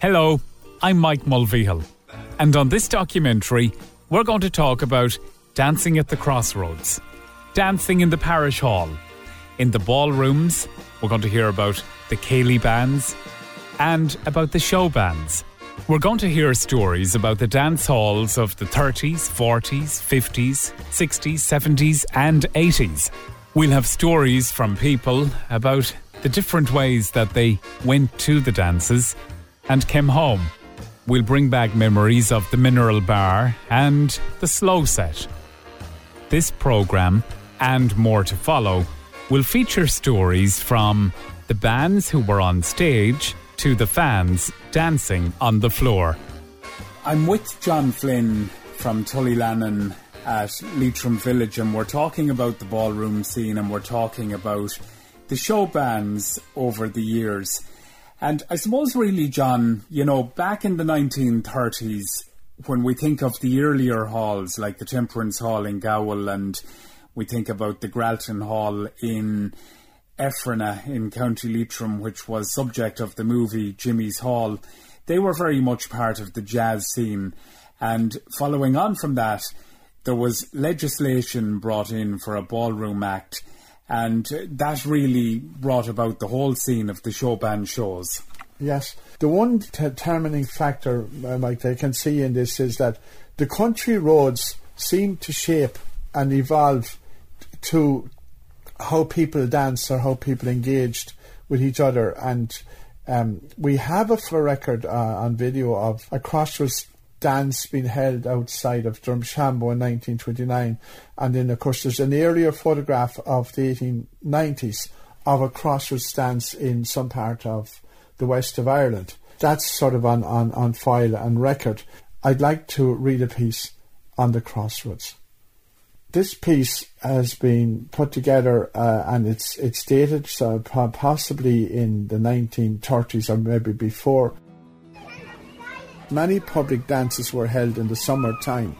Hello, I'm Mike Mulvihill, and on this documentary, we're going to talk about dancing at the crossroads, dancing in the parish hall, in the ballrooms. We're going to hear about the Céilí bands and about the show bands. We're going to hear stories about the dance halls of the 30s, 40s, 50s, 60s, 70s, and 80s. We'll have stories from people about the different ways that they went to the dances and came home. We'll bring back memories of the Mineral Bar and the Slow Set. This programme, and more to follow, will feature stories from the bands who were on stage to the fans dancing on the floor. I'm with John Flynn from Tullylannon at Leitrim Village, and we're talking about the ballroom scene and we're talking about the show bands over the years. And I suppose, really, John, you know, back in the 1930s, when we think of the earlier halls like the Temperance Hall in Gowal and we think about the Gralton Hall in Effrinagh in County Leitrim, which was subject of the movie Jimmy's Hall, they were very much part of the jazz scene. And following on from that, there was legislation brought in for a ballroom act and that really brought about the whole scene of the show band shows. Yes, the one determining factor, uh, Mike, I can see in this is that the country roads seem to shape and evolve to how people dance or how people engaged with each other. And um, we have a for record uh, on video of a crossroads dance being held outside of Drumshanbo in 1929. And then, of course, there's an earlier photograph of the 1890s of a crossroads dance in some part of the west of Ireland. That's sort of on, on, on file and record. I'd like to read a piece on the crossroads. This piece has been put together uh, and it's it's dated so possibly in the 1930s or maybe before. Many public dances were held in the summer time.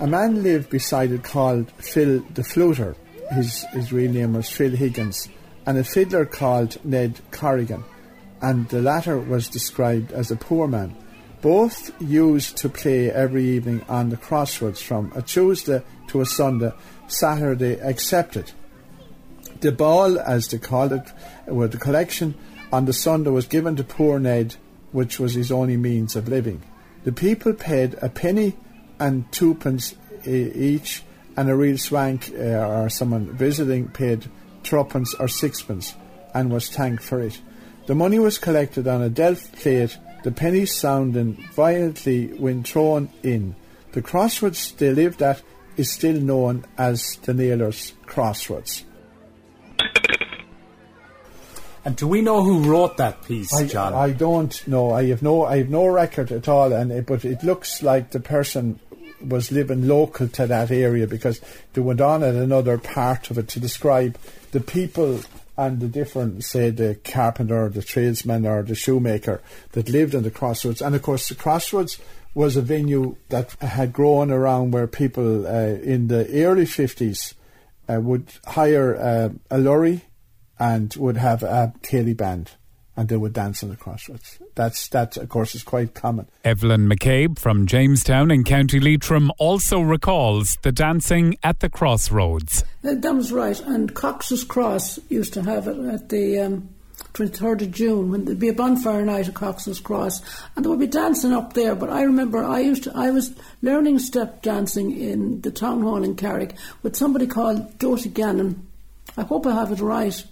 A man lived beside it called Phil the Fluter. His, his real name was Phil Higgins, and a fiddler called Ned Corrigan, and the latter was described as a poor man. Both used to play every evening on the crossroads from a Tuesday to a Sunday, Saturday excepted. The ball, as they called it, or the collection on the Sunday was given to poor Ned which was his only means of living. The people paid a penny and twopence each, and a real swank uh, or someone visiting paid threepence or sixpence and was thanked for it. The money was collected on a delf plate, the pennies sounding violently when thrown in. The crossroads they lived at is still known as the Nailers Crossroads. And do we know who wrote that piece, I, John? I don't know. I have no. I have no record at all. And it, but it looks like the person was living local to that area because they went on at another part of it to describe the people and the different, say, the carpenter, the tradesman, or the shoemaker that lived in the crossroads. And of course, the crossroads was a venue that had grown around where people uh, in the early 50s uh, would hire uh, a lorry and would have a Céilí band and they would dance on the crossroads. That's that, of course, is quite common. Evelynn McCabe from Jamestown in County Leitrim also recalls the dancing at the crossroads. That was right, and Cox's Cross used to have it at the um, 23rd of June when there'd be a bonfire night at Cox's Cross, and there would be dancing up there. But I remember I used to, I was learning step dancing in the town hall in Carrick with somebody called Doty Gannon. I hope I have it right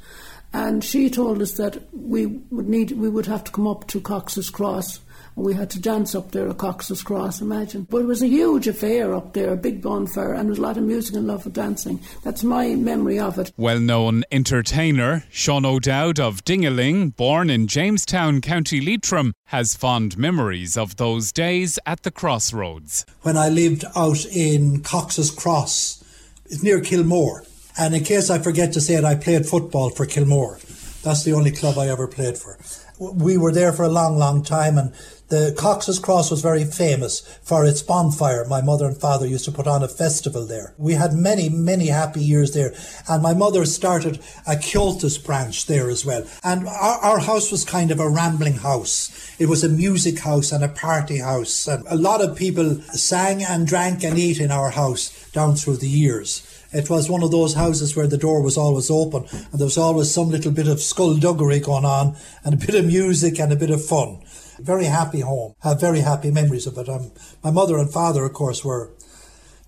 and she told us that we would need, we would have to come up to Cox's Cross, and we had to dance up there at Cox's Cross. Imagine, but it was a huge affair up there, a big bonfire, and there was a lot of music and love of dancing. That's my memory of it. Well-known entertainer Shaun O'Dowd of Dingaling, born in Jamestown, County Leitrim, has fond memories of those days at the crossroads. When I lived out in Cox's Cross, it's near Kilmore and in case I forget to say it, I played football for Kilmore. That's the only club I ever played for. We were there for a long, long time, and the Cox's Cross was very famous for its bonfire. My mother and father used to put on a festival there. We had many, many happy years there. And my mother started a Comhaltas branch there as well. And our, our house was kind of a rambling house. It was a music house and a party house. And a lot of people sang and drank and ate in our house down through the years. It was one of those houses where the door was always open and there was always some little bit of skullduggery going on and a bit of music and a bit of fun. Very happy home. Have very happy memories of it. Um, my mother and father, of course, were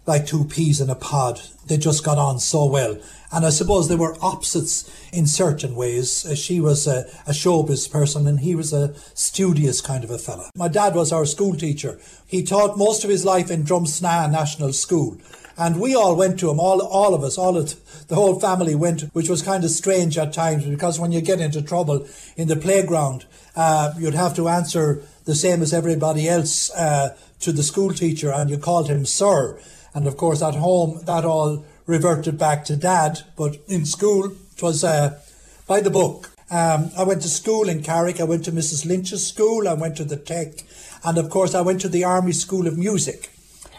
like two peas in a pod. They just got on so well. And I suppose they were opposites in certain ways. Uh, she was a, a showbiz person and he was a studious kind of a fella. My dad was our school teacher. He taught most of his life in Drumsna National School. And we all went to him, all, all of us, all of the whole family went, which was kind of strange at times because when you get into trouble in the playground, uh, you'd have to answer the same as everybody else uh, to the school teacher, and you called him sir. And of course, at home, that all reverted back to dad, but in school, it was uh, by the book. Um, I went to school in Carrick. I went to Mrs. Lynch's school. I went to the Tech. And of course, I went to the Army School of Music.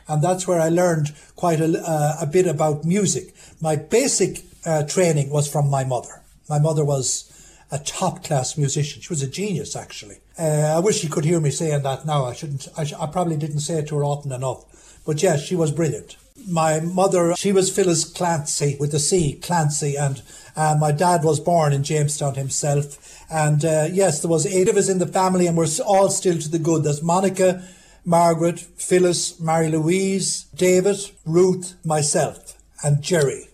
And that's where I learned quite a, uh, a bit about music. My basic uh, training was from my mother. My mother was a top class musician. She was a genius, actually. Uh, I wish she could hear me saying that now. I shouldn't. I, sh- I, probably didn't say it to her often enough. But yes, she was brilliant. My mother, she was Phyllis Clancy with the C, Clancy, and uh, my dad was born in Jamestown himself. And uh, yes, there was eight of us in the family, and we're all still to the good. There's Monica, Margaret, Phyllis, Mary Louise, David, Ruth, myself, and Jerry.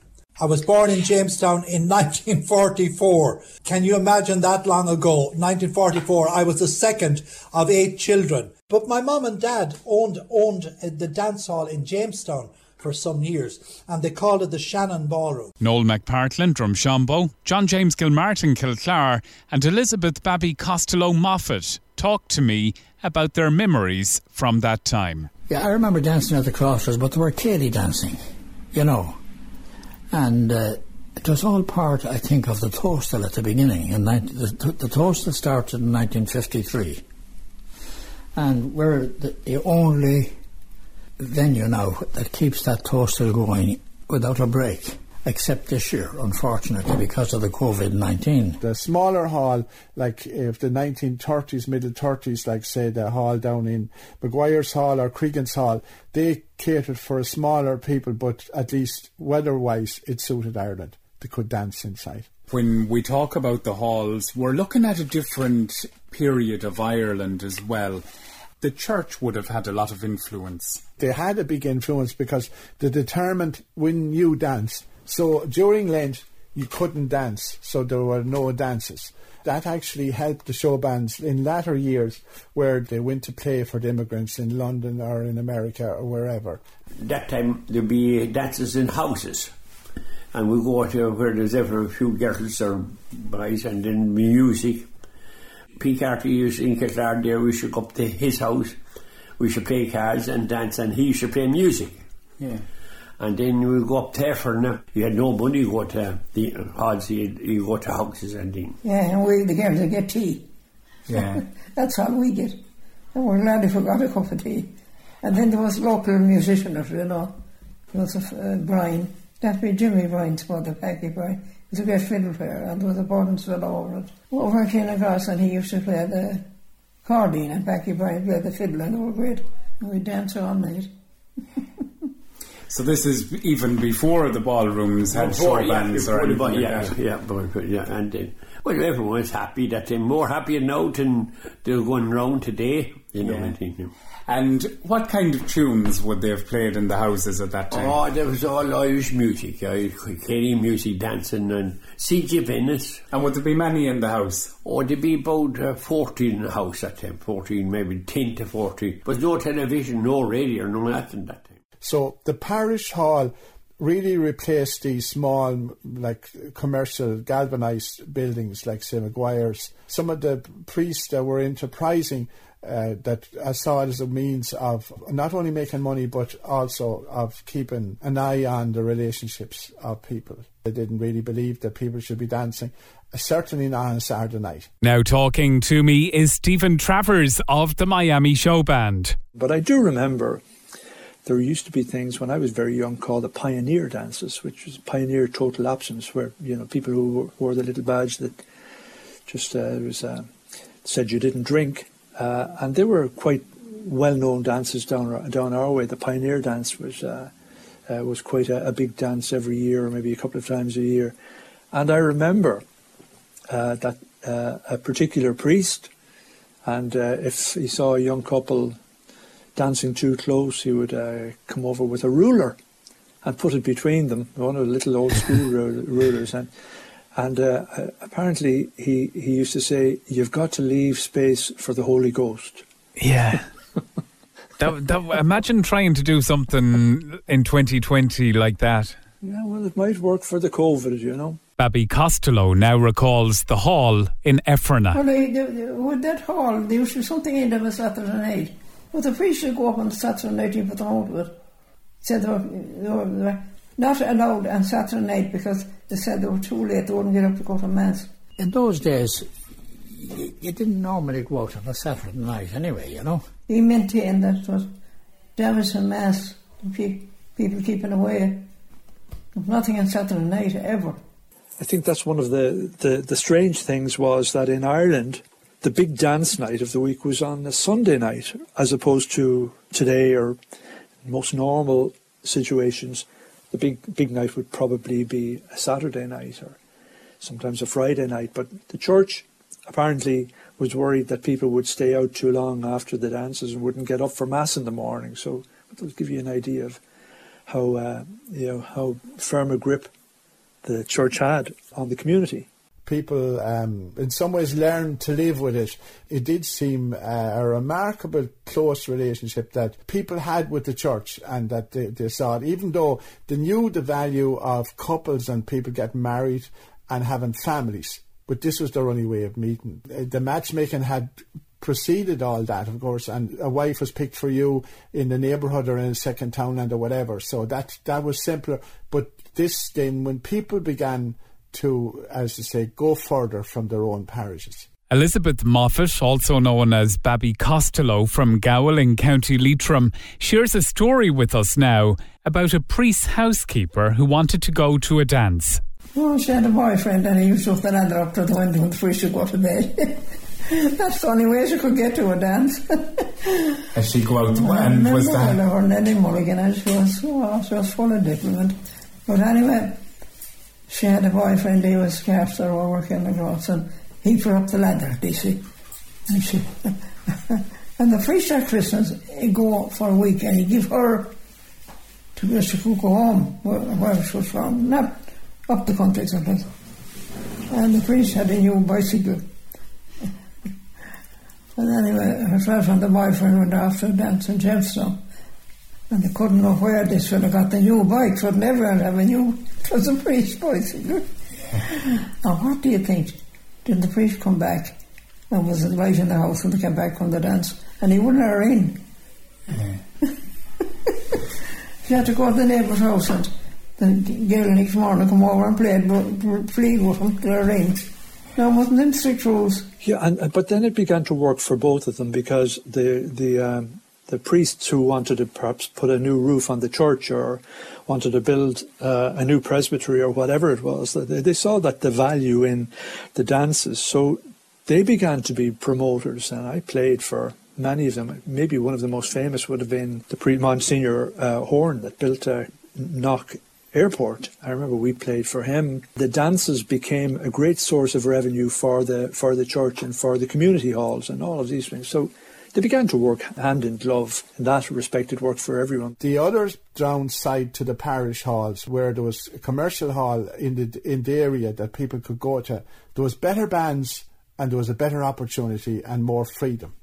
I was born in Jamestown in 1944. Can you imagine that long ago? 1944. I was the second of eight children. But my mum and dad owned owned uh, the dance hall in Jamestown for some years, and they called it the Shannon Ballroom. Noel McPartland, Drumshanbo, John James Gilmartin, Kilclare, and Elizabeth Babby Costello Moffat talked to me about their memories from that time. Yeah, I remember dancing at the crossroads, but there were Katie dancing, you know. And uh, it was all part, I think, of the Tóstal at the beginning. In 19, the, Tóstal started in 1953. And we're the, the only venue now that keeps that Tóstal going without a break except this year, unfortunately, because of the COVID 19. The smaller hall, like if the 1930s, middle 30s, like say the hall down in Maguire's Hall or Cregan's Hall, they catered for smaller people, but at least weather wise, it suited Ireland. They could dance inside. When we talk about the halls, we're looking at a different period of Ireland as well the church would have had a lot of influence. They had a big influence because they determined when you dance so during Lent, you couldn't dance, so there were no dances. That actually helped the show bands in latter years where they went to play for the immigrants in London or in America or wherever. That time there'd be dances in houses. And we go to where there's ever a few girls or boys and then music. P. Carty used to in Killar there, we should go up to his house, we should play cards and dance and he should play music. Yeah and then you go up there for now. You had no money to go to the odds, you, you go to houses and things. Yeah, and we the girls to get tea. Yeah. That's all we get. And we're glad if we got a cup of tea. And then there was local musicians, you know. There was a, uh, Brian, that'd be Jimmy Brian's mother, Peggy Brian. He was a great fiddle player, and there was a Bordens fellow over it. Over at Cross, and he used to play the accordion, and Becky Brian played the fiddle, and they were great. And we'd dance all night. So this is even before the ballrooms had before, show bands yeah, or anything yeah. Yeah, but, yeah, and uh, well, everyone's happy that they're more happy now than they're going round today. You know, yeah. think, And what kind of tunes would they have played in the houses at that time? Oh, there was all Irish music, uh, Kenny music, dancing, and C.J. Venice. And would there be many in the house? Oh, there'd be about uh, 14 in the house at that time, 14, maybe 10 to 14. But no television, no radio, no nothing that time. So the parish hall really replaced these small, like commercial galvanized buildings like St. Maguire's. Some of the priests that were enterprising uh, that I saw it as a means of not only making money but also of keeping an eye on the relationships of people. They didn't really believe that people should be dancing certainly not on Saturday night. Now talking to me is Stephen Travers of the Miami Show Band. But I do remember there used to be things when I was very young called the pioneer dances, which was pioneer total abstinence, where you know people who wore the little badge that just uh, was uh, said you didn't drink, uh, and they were quite well-known dances down down our way. The pioneer dance was uh, uh, was quite a, a, big dance every year, or maybe a couple of times a year, and I remember uh, that a particular priest, and if he saw a young couple dancing too close, he would uh, come over with a ruler and put it between them, one of the little old school rulers. And, and uh, uh, apparently, he, he used to say, You've got to leave space for the Holy Ghost. Yeah. that, that, imagine trying to do something in 2020 like that. Yeah, well, it might work for the COVID, you know. Babby Costello now recalls the hall in Effrinagh. Well, they, they, with that hall, there was something in there a Saturday night. But the priest should go up on Saturday night and put them out with it. Said they were, they, were, they were not allowed on Saturday er night because they said they were too late, they wouldn't get up to go to Mass. In those days, you didn't normally go out on a Saturday night anyway, you know. He maintained that it was damage and Mass, people keeping away. Nothing on Saturday night ever. I think that's one of the, the, the strange things was that in Ireland, the big dance night of the week was on a Sunday night, as opposed to today or most normal situations. The big big night would probably be a Saturday night or sometimes a Friday night. But the church apparently was worried that people would stay out too long after the dances and wouldn't get up for mass in the morning. So that'll give you an idea of how uh, you know how firm a grip the church had on the community people um, in some ways learned to live with it. It did seem uh, a remarkable close relationship that people had with the church and that they, they, saw it, even though they knew the value of couples and people getting married and having families. But this was their only way of meeting. Uh, the matchmaking had preceded all that, of course, and a wife was picked for you in the neighbourhood or in a second townland or whatever. So that that was simpler. But this then, when people began to, as you say, go further from their own parishes. Elizabeth Moffat, also known as Babby Costello from Gowal in County Leitrim, shares a story with us now about a priest's housekeeper who wanted to go to a dance. Oh, she had a boyfriend and he used to the ladder up to the window and free should go to bed. That's the only way she could get to a dance. As she go out and was that? Her Nelly Mulligan, and she was, oh, she was full of diplomat. But anyway, she had a boyfriend, he was carpenter or working across, and he put up the ladder, you see? And she, and the Christmas, he go for a week and he give her to where she go home, where, where she was from, not up the country something. And the priest had a new bicycle. and anyway, herself and the boyfriend went off to dance in Jamestown. And they couldn't know where this fellow got the new bike, so never have a new, it was a priest bicycle. now, what do you think? Did the priest come back and was right in the house when they came back from the dance? And he wouldn't her in. she had to go to the neighbour's house and the girl next morning come over and played, played with him, to her in. No, wasn't in strict rules. Yeah, and, but then it began to work for both of them because the the um, the priests who wanted to perhaps put a new roof on the church or wanted to build uh, a new presbytery or whatever it was, they, saw that the value in the dances. So they began to be promoters, and I played for many of them. Maybe one of the most famous would have been the pre Monsignor uh, Horan that built a Knock airport. I remember we played for him. The dances became a great source of revenue for the for the church and for the community halls and all of these things. So they began to work hand in glove. In that respect, it worked for everyone. The other downside to the parish halls, where there was a commercial hall in the in the area that people could go to, there was better bands and there was a better opportunity and more freedom,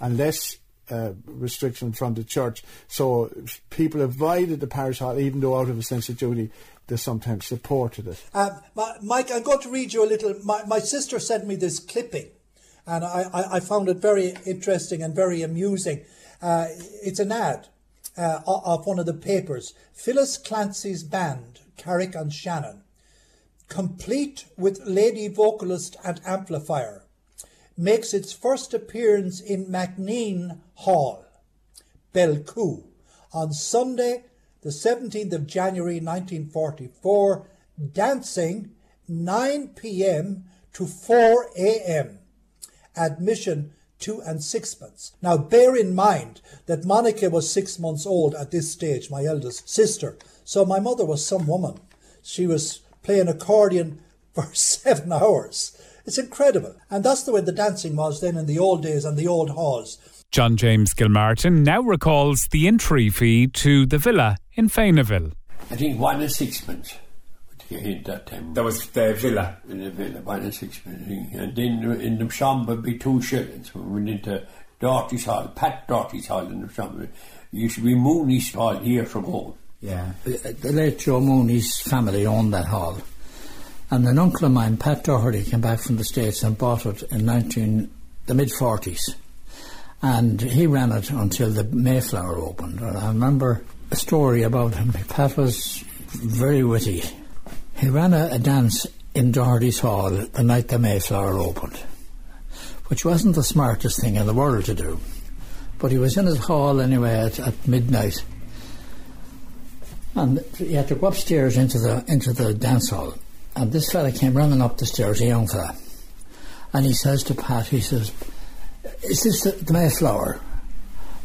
and less uh, restriction from the church. So people avoided the parish hall, even though out of a sense of duty, they sometimes supported it. Um, Mike, I'm going to read you a little. My, my sister sent me this clipping and I, I, found it very interesting and very amusing. Uh, it's an ad uh, of one of the papers, Phyllis Clancy's band, Carrick-on-Shannon. complete with lady vocalist and amplifier, makes its first appearance in Macneen Hall, Belcoo, on Sunday, the 17th of January 1944, dancing 9 p.m. to 4 a.m. Admission two and sixpence. Now bear in mind that Monica was six months old at this stage, my eldest sister. So my mother was some woman. She was playing accordion for seven hours. It's incredible. And that's the way the dancing was then in the old days and the old halls. John James Gilmartin now recalls the entry fee to the villa in Fenaghville. I think one and sixpence. At that time. That was the villa. In the villa, one and sixpence. And then in the shamba be two shillings. We went into Doherty's Hall, Pat Doherty's Hall in the shamba. Used to be Mooney's Hall here from home. Yeah, the late Joe Mooney's family owned that hall. And an uncle of mine, Pat Doherty, came back from the States and bought it in 19, the mid 40s. And he ran it until the Mayflower opened. And I remember a story about him. Pat was very witty. He ran a, a dance in Doherty's Hall the night the Mayflower opened, which wasn't the smartest thing in the world to do. But he was in his hall anyway at, at midnight and he had to go upstairs into the into the dance hall. And this fella came running up the stairs, a young fella. And he says to Pat, he says, Is this the, the Mayflower?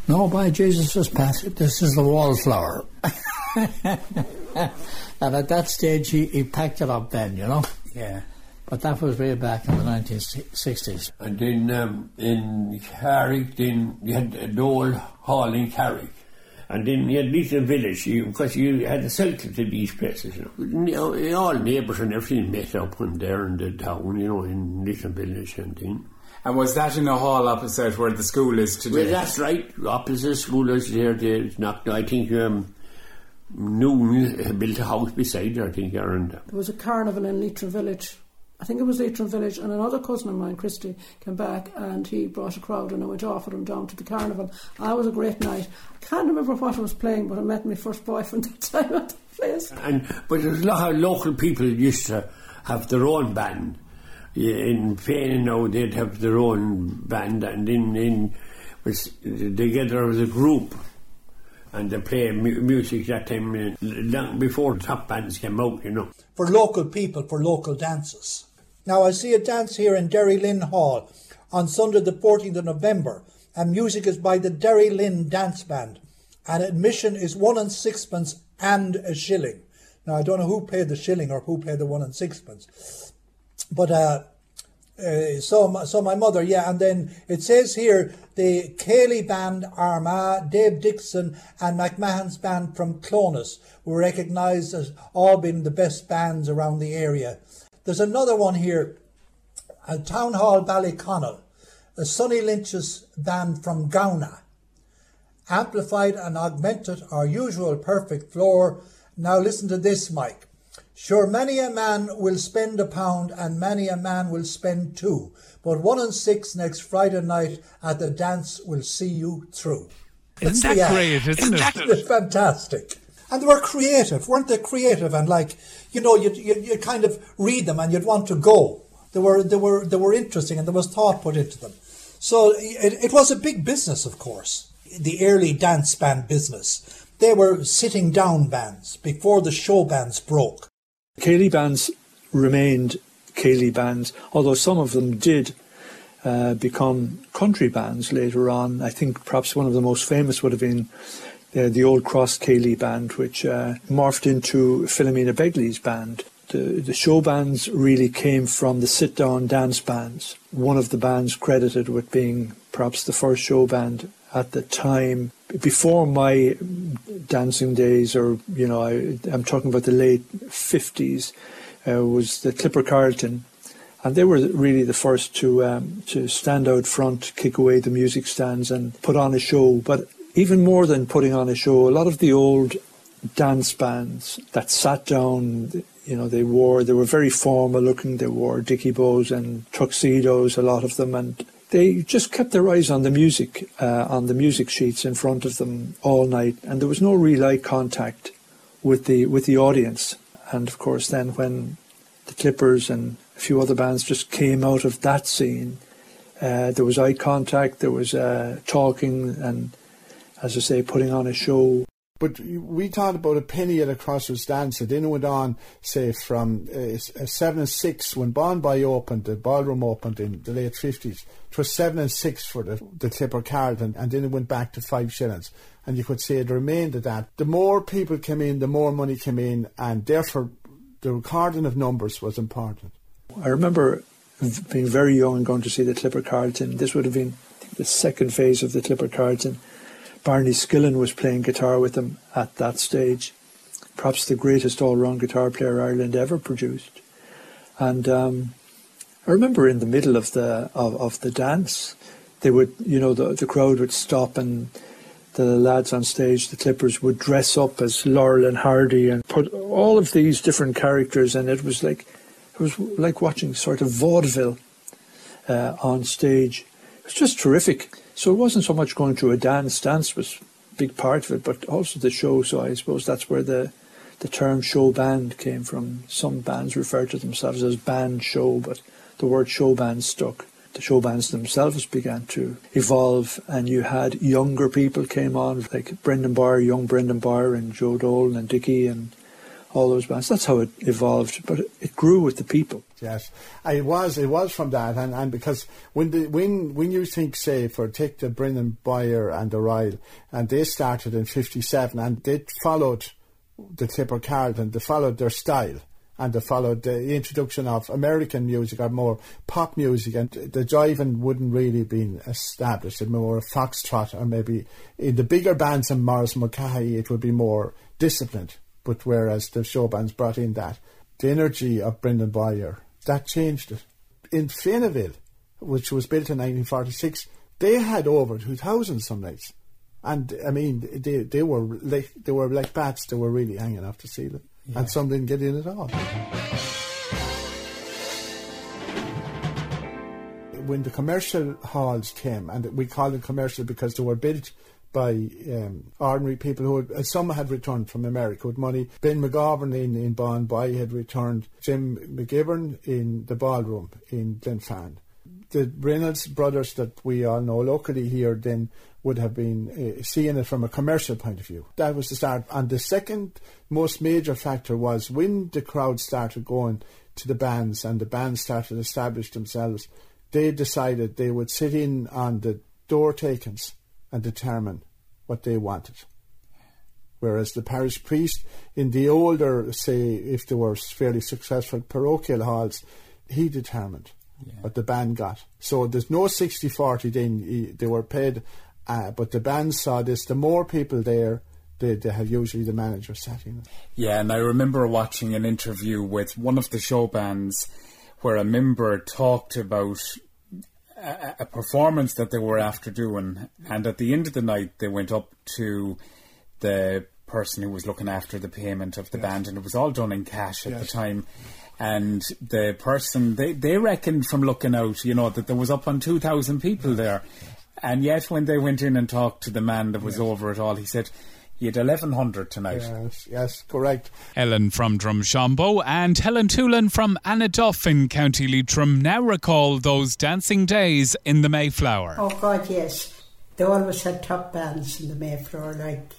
No, by Jesus, says Pat, this is the wallflower. and at that stage, he, he packed it up then, you know? Yeah. But that was way back in the 1960s. And then um, in Carrick, then you had the old hall in Carrick. And then you had little village, because you, had a circle to these places. You know. All neighbours and everything met up in there in the town, you know, in little village and thing. And was that in a hall opposite where the school is today? Well, that's right. Opposite school is there. They knocked, I think, um, Noon built a house beside there, I think, and There was a carnival in Leitrim Village. I think it was Leitrim Village, and another cousin of mine, Christy, came back and he brought a crowd and I went off with him down to the carnival. I was a great night. I can't remember what I was playing, but I met my first boyfriend that time at the place. And but there's a lot of local people used to have their own band. In Fane now they'd have their own band, and in in together as a group, and they play mu- music that time long before the top bands came out. You know. For local people, for local dances. Now I see a dance here in Derry Lynn Hall on Sunday the 14th of November, and music is by the Derry Lynn Dance Band, and admission is one and sixpence and a shilling. Now I don't know who paid the shilling or who paid the one and sixpence, but uh, uh, so, my, so my mother, yeah, and then it says here the Céilí Band, Armagh, Dave Dixon, and McMahon's Band from Clones were recognised as all being the best bands around the area. There's another one here at Town Hall Ballyconnell, a Sonny Lynch's band from Gowna. Amplified and augmented our usual perfect floor. Now listen to this, Mike. Sure, many a man will spend a pound and many a man will spend two, but one and six next Friday night at the dance will see you through. Isn't that Yeah. great, isn't it? It's fantastic. And they were creative, weren't they? Creative and like, you know, you'd, you'd, you'd kind of read them and you'd want to go. They were, they were, they were interesting and there was thought put into them. So it, it was a big business, of course, the early dance band business. They were sitting down bands before the show bands broke. Céilí bands remained Céilí bands, although some of them did uh, become country bands later on. I think perhaps one of the most famous would have been uh, the Old Cross Céilí band, which uh, morphed into Philomena Begley's band. The, the show bands really came from the sit down dance bands. One of the bands credited with being perhaps the first show band at the time. Before my dancing days, or, you know, I, I'm talking about the late 50s, uh, was the Clipper Carlton. And they were really the first to um, to stand out front, kick away the music stands, and put on a show. But even more than putting on a show, a lot of the old dance bands that sat down, you know, they wore they were very formal looking. They wore dicky bows and tuxedos, a lot of them, and they just kept their eyes on the music, uh, on the music sheets in front of them all night, and there was no real eye contact with the with the audience. And of course, then when the Clippers and a few other bands just came out of that scene. Uh, there was eye contact, there was uh, talking, and as I say, putting on a show. But we talked about a penny at a crossroads dance. It then it went on, say, from uh, 7 and 6 when Bawnboy opened, the ballroom opened in the late 50s. It was 7 and 6 for the, the Clipper Carlton, and then it went back to 5 shillings. And you could say it remained at that. The more people came in, the more money came in, and therefore the recording of numbers was important. I remember being very young and going to see the Clipper Carlton. This would have been the second phase of the Clipper Carlton. Barney Skillen was playing guitar with them at that stage, perhaps the greatest all-round guitar player Ireland ever produced. And um, I remember in the middle of the of, of the dance, they would, you know, the the crowd would stop and the lads on stage, the Clippers, would dress up as Laurel and Hardy and put all of these different characters, and it was like it was like watching sort of vaudeville uh, on stage. It was just terrific. So it wasn't so much going to a dance. Dance was a big part of it, but also the show. So I suppose that's where the the term show band came from. Some bands refer to themselves as band show, but the word show band stuck. The show bands themselves began to evolve, and you had younger people came on, like Brendan Bowyer, young Brendan Bowyer, and Joe Dolan and Dickie, and all those bands. That's how it evolved, but it grew with the people. Yes, it was. It was from that, and, and because when the when when you think, say, for take the Brendan Bowyer and the Royal, and they started in '57, and they followed the Clipper Carlton, they followed their style. And they followed the introduction of American music or more pop music, and the jiving wouldn't really been established. It more a foxtrot, or maybe in the bigger bands in Maurice Mulcahy, it would be more disciplined but whereas the show bands brought in that, the energy of Brendan Bowyer, that changed it. In Fenaghville, which was built in 1946, they had over 2,000 some nights. And I mean, they they were like they were like bats. They were really hanging off the ceiling, yeah. and some didn't get in at all. When the commercial halls came, and we call them commercial because they were built by um, ordinary people who had, uh, some had returned from America with money. Ben McGovern in, in Bawnboy had returned. Jim McGivern in the ballroom in Glenfarne. The Reynolds brothers that we all know locally here then would have been uh, seeing it from a commercial point of view. That was the start. And the second most major factor was when the crowd started going to the bands and the bands started establish themselves, they decided they would sit in on the door takings and determine what they wanted. Whereas the parish priest in the older, say, if they were fairly successful parochial halls, he determined yeah. what the band got. So there's no 60 40 then, they were paid, uh, but the band saw this the more people there, they, they have usually the manager setting. Yeah, and I remember watching an interview with one of the show bands where a member talked about a, a, performance that they were after doing, and at the end of the night, they went up to the person who was looking after the payment of the yes. band, and it was all done in cash at yes. the time. And the person they they reckoned from looking out, you know, that there was up on two thousand people there, and yet when they went in and talked to the man that was yes. over it all, he said you had 1100 tonight. Yes, yes, correct. Ellen from Drumshanbo and Helen Toolan from Annaduff in County Leitrim now recall those dancing days in the Mayflower. Oh, God, yes. They always had top bands in the Mayflower, like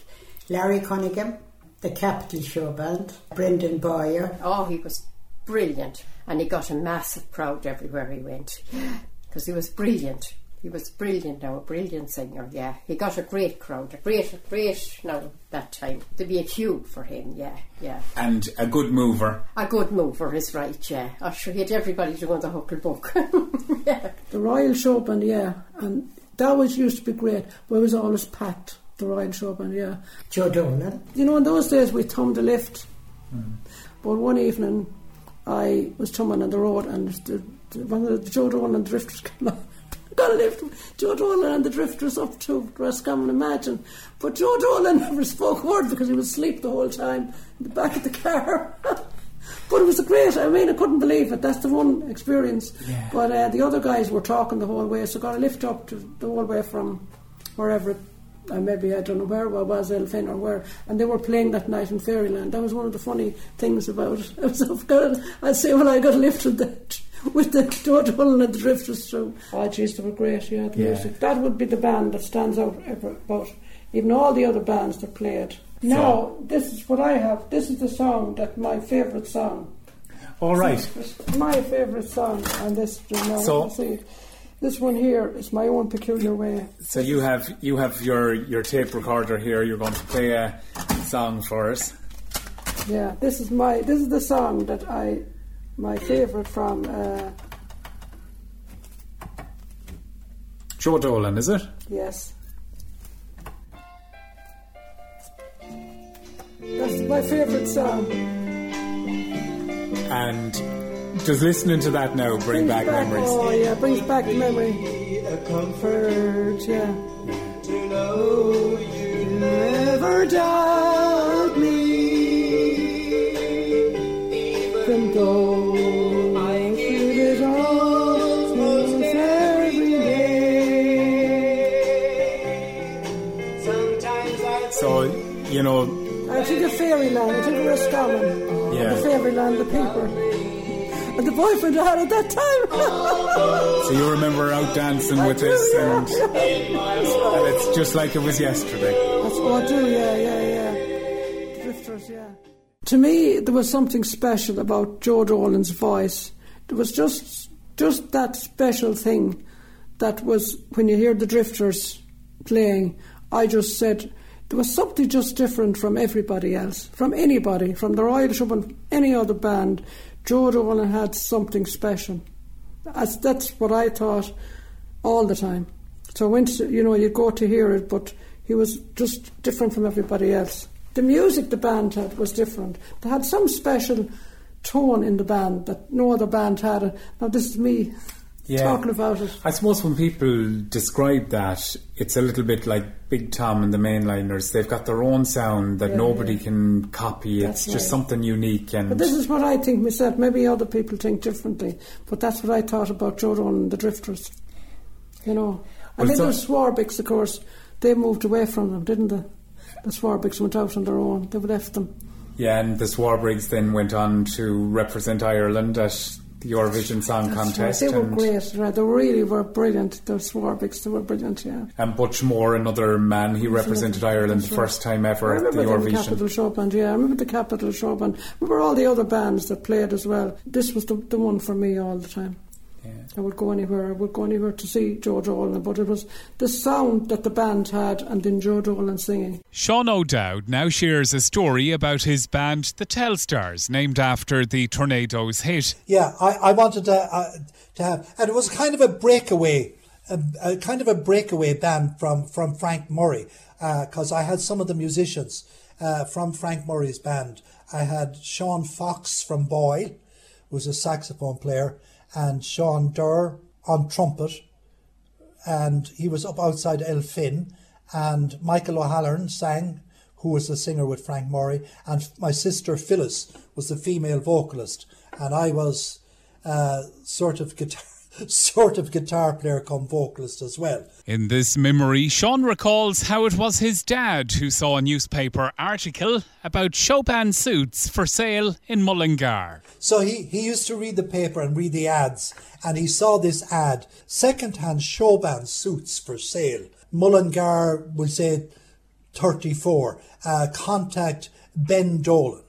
Larry Cunningham, the Capitol Show Band, Brendan Bowyer. Oh, he was brilliant. And he got a massive crowd everywhere he went because he was brilliant. He was brilliant now, a brilliant singer, yeah. He got a great crowd, a great, great now that time. To be a queue for him, yeah, yeah. And a good mover. A good mover is right, yeah. I'm sure he had everybody to go on the Hucklebuck. yeah. The Royal Show Band, yeah. And that was used to be great, but it was always packed, the Royal Show Band, yeah. Joe Dolan. You know, in those days we thumbed the lift. Mm. But one evening I was thumbing on the road and the, the, one of the Joe Dolan and the drifters came up got to lift Joe Dolan and the Drifters up to Roscommon Imagine. But Joe Dolan never spoke a word because he was asleep the whole time in the back of the car. but it was a great, I mean, I couldn't believe it. That's the one experience. Yeah. But uh, the other guys were talking the whole way, so got a lift up to the whole way from wherever uh, maybe I don't know where I was, Elphin or where, and they were playing that night in Fairyland. That was one of the funny things about it. I was so good. I'd say, well, I got lifted that with the and the Drifters through. Oh, jeez, they were great, yeah, the Yeah. music. That would be the band that stands out ever, about even all the other bands that played. Now, this is what I have. This is the song that my favourite song. All right. My favourite song, and this. Now, So- let's see. This one here is my own peculiar way. So you have you have your your tape recorder here. You're going to play a song for us. Yeah, this is my this is the song that I my favourite from uh, Joe Dolan, is it? yes. That's my favourite song. And just listening to that now bring back, memories. Oh yeah, brings back memory. A comfort, yeah. To know you never doubt boyfriend I had at that time. so you remember out dancing with this, and, and it's just like it was yesterday. That's what I do, yeah, yeah, yeah. Drifters, yeah. To me, there was something special about Joe Dolan's voice. There was just just that special thing that was when you hear the Drifters playing. I just said there was something just different from everybody else, from anybody, from the Royal Showband any other band. Joe Dolan had something special. That's, what I thought all the time. So to, you know, you go to hear it, but he was just different from everybody else. The music the band had was different. They had some special tone in the band that no other band had. Now this is me Yeah. talking about it. I suppose when people describe that, it's a little bit like Big Tom and the Mainliners. They've got their own sound that Yeah, nobody yeah. can copy. That's it's just something unique and But this is what I think myself. Maybe other people think differently, but that's what I thought about Joe and the Drifters. You know, Well, and then so- there's Swarbriggs, of course. They moved away from them, didn't they? The Swarbriggs went out on their own. They left them. yeah. And the Swarbriggs then went on to represent Ireland at the Eurovision Song That's Contest. right. They were great. Right? They really were brilliant. The Swarbriggs, they were brilliant. Yeah. and Butch Moore, another man, he represented Ireland the That's first time ever at the remember the Eurovision. Capitol Show Band, yeah. I remember the Capitol Show Band. I remember all the other bands that played as well. This was the, the one for me all the time. Yeah. I would go anywhere. I would go anywhere to see Joe Dolan, but it was the sound that the band had, and then Joe Dolan singing. Shaun O'Dowd now shares a story about his band, the Telstars, named after the Tornadoes hit. Yeah, I, I wanted to, uh, to have, and it was kind of a breakaway, a, a kind of a breakaway band from, from Frank Murray, because I had some of the musicians uh, from Frank Murray's band. I had Sean Fox from Boyle, who was a saxophone player, and Sean Durr on trumpet, and he was up outside Elphin, and Michael O'Halloran sang, who was the singer with Frank Murray, and my sister Phyllis was the female vocalist, and I was uh, sort of guitar, sort of guitar player come vocalist as well. In this memory, Shaun recalls how it was his dad who saw a newspaper article about showband suits for sale in Mullingar. So he, he used to read the paper and read the ads, and he saw this ad second-hand showband suits for sale. Mullingar, we say 34. Uh, contact Ben Dolan.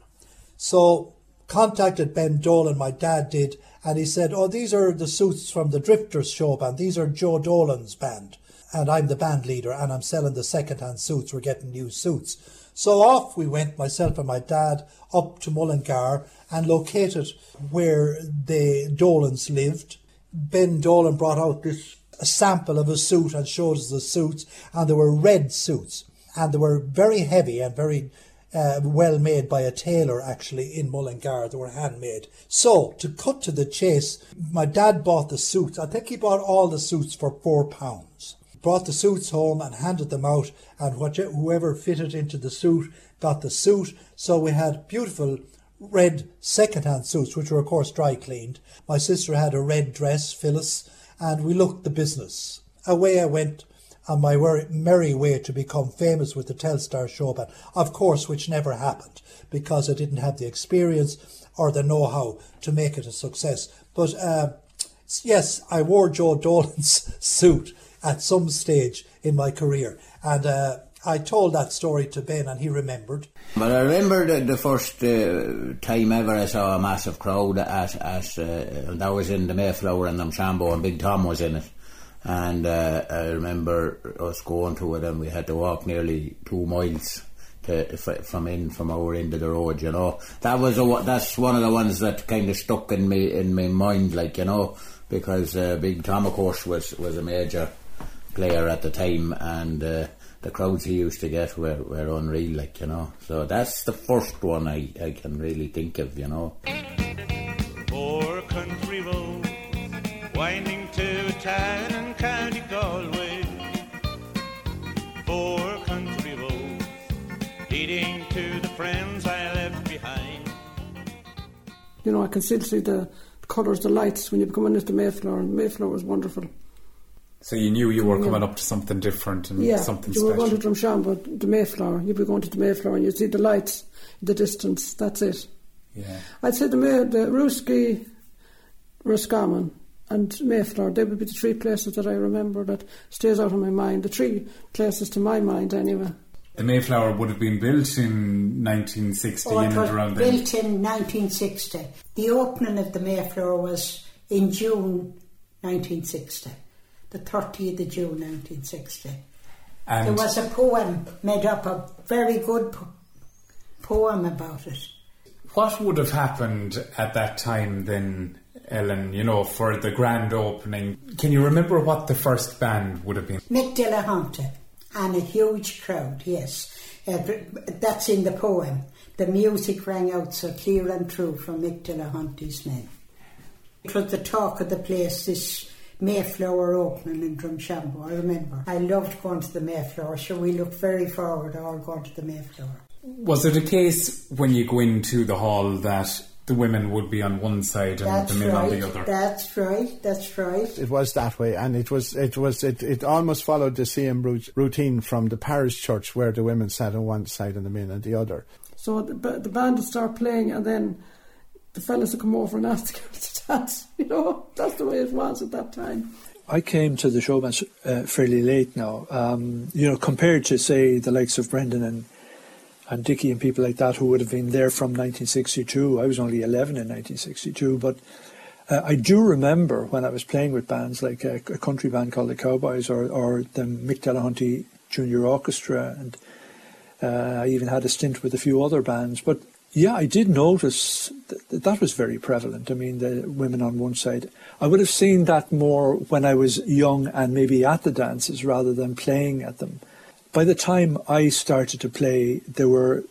So contacted Ben Dolan, my dad did, and he said, Oh, these are the suits from the Drifters show band. These are Joe Dolan's band. And I'm the band leader, and I'm selling the second hand suits. We're getting new suits. So off we went, myself and my dad, up to Mullingar and located where the Dolans lived. Ben Dolan brought out this a sample of a suit and showed us the suits, and they were red suits, and they were very heavy and very uh, well made by a tailor actually in Mullingar. They were handmade. So to cut to the chase, my dad bought the suits. I think he bought all the suits for four pounds. Brought the suits home and handed them out, and whoever fitted into the suit got the suit. So we had beautiful red second-hand suits, which were of course dry cleaned. My sister had a red dress, Phyllis, and we looked the business. Away I went on my merry way to become famous with the Telstar show band, of course, which never happened because I didn't have the experience or the know how to make it a success. But uh, yes, I wore Joe Dolan's suit at some stage in my career. And uh, I told that story to Ben and he remembered. But I remember the, the first uh, time ever I saw a massive crowd at, at uh, that was in the Mayflower and Drumshanbo and Big Tom was in it. And uh, I remember us going to it and we had to walk nearly two miles to, from in from our end of the road, you know. That was a, that's one of the ones that kind of stuck in me in my mind, like you know, because uh, Big Tom, of course, was was a major player at the time, and uh, the crowds he used to get were, were unreal, like, you know. So that's the first one I, I can really think of, you know. Four country road winding to town You know, I can still see the colours, the lights when you come into Mayflower, and Mayflower was wonderful. So you knew you were coming up to something different and yeah, something you special. were going to Drumshanbo, the Mayflower. You'd be going to the Mayflower and you'd see the lights in the distance. That's it. Yeah. I'd say the, May, the Rooskey, Roscommon and Mayflower, they would be the three places that I remember that stays out of my mind. The three places to my mind anyway. The Mayflower would have been built in 1960 Oh, in it and was around then. built in 1960. The opening of the Mayflower was in June 1960, the 30th of June 1960. And there was a poem made up, a very good po- poem about it. what would have happened at that time then, Ellen, you know, for the grand opening? Can you remember what the first band would have been? Mick Delahunty and a huge crowd, yes. Uh, that's in the poem. The music rang out so clear and true from Mick Delahunty's men. It was the talk of the place, this Mayflower opening in Drumshanbo, I remember. I loved going to the Mayflower, so we looked very forward all going to the Mayflower. Was it a case when you go into the hall that the women would be on one side and That's the men right. on the other? That's right. That's right. It was that way, and it was it was it, it almost followed the same rout- routine from the parish church, where the women sat on one side and the men on the other. So the, the band would start playing and then the fellas would come over and ask the girls to dance. You know, that's the way it was at that time. I came to the show bands uh, fairly late now. Um, you know, compared to say the likes of Brendan and and Dickie and people like that who would have been there from 1962. I was only 11 in 1962, but uh, I do remember when I was playing with bands like a, a country band called the Cowboys or, or the Mick Delahunty Junior Orchestra, and uh, I even had a stint with a few other bands. But yeah, I did notice that that was very prevalent. I mean, the women on one side. I would have seen that more when I was young and maybe at the dances rather than playing at them. By the time I started to play, there were,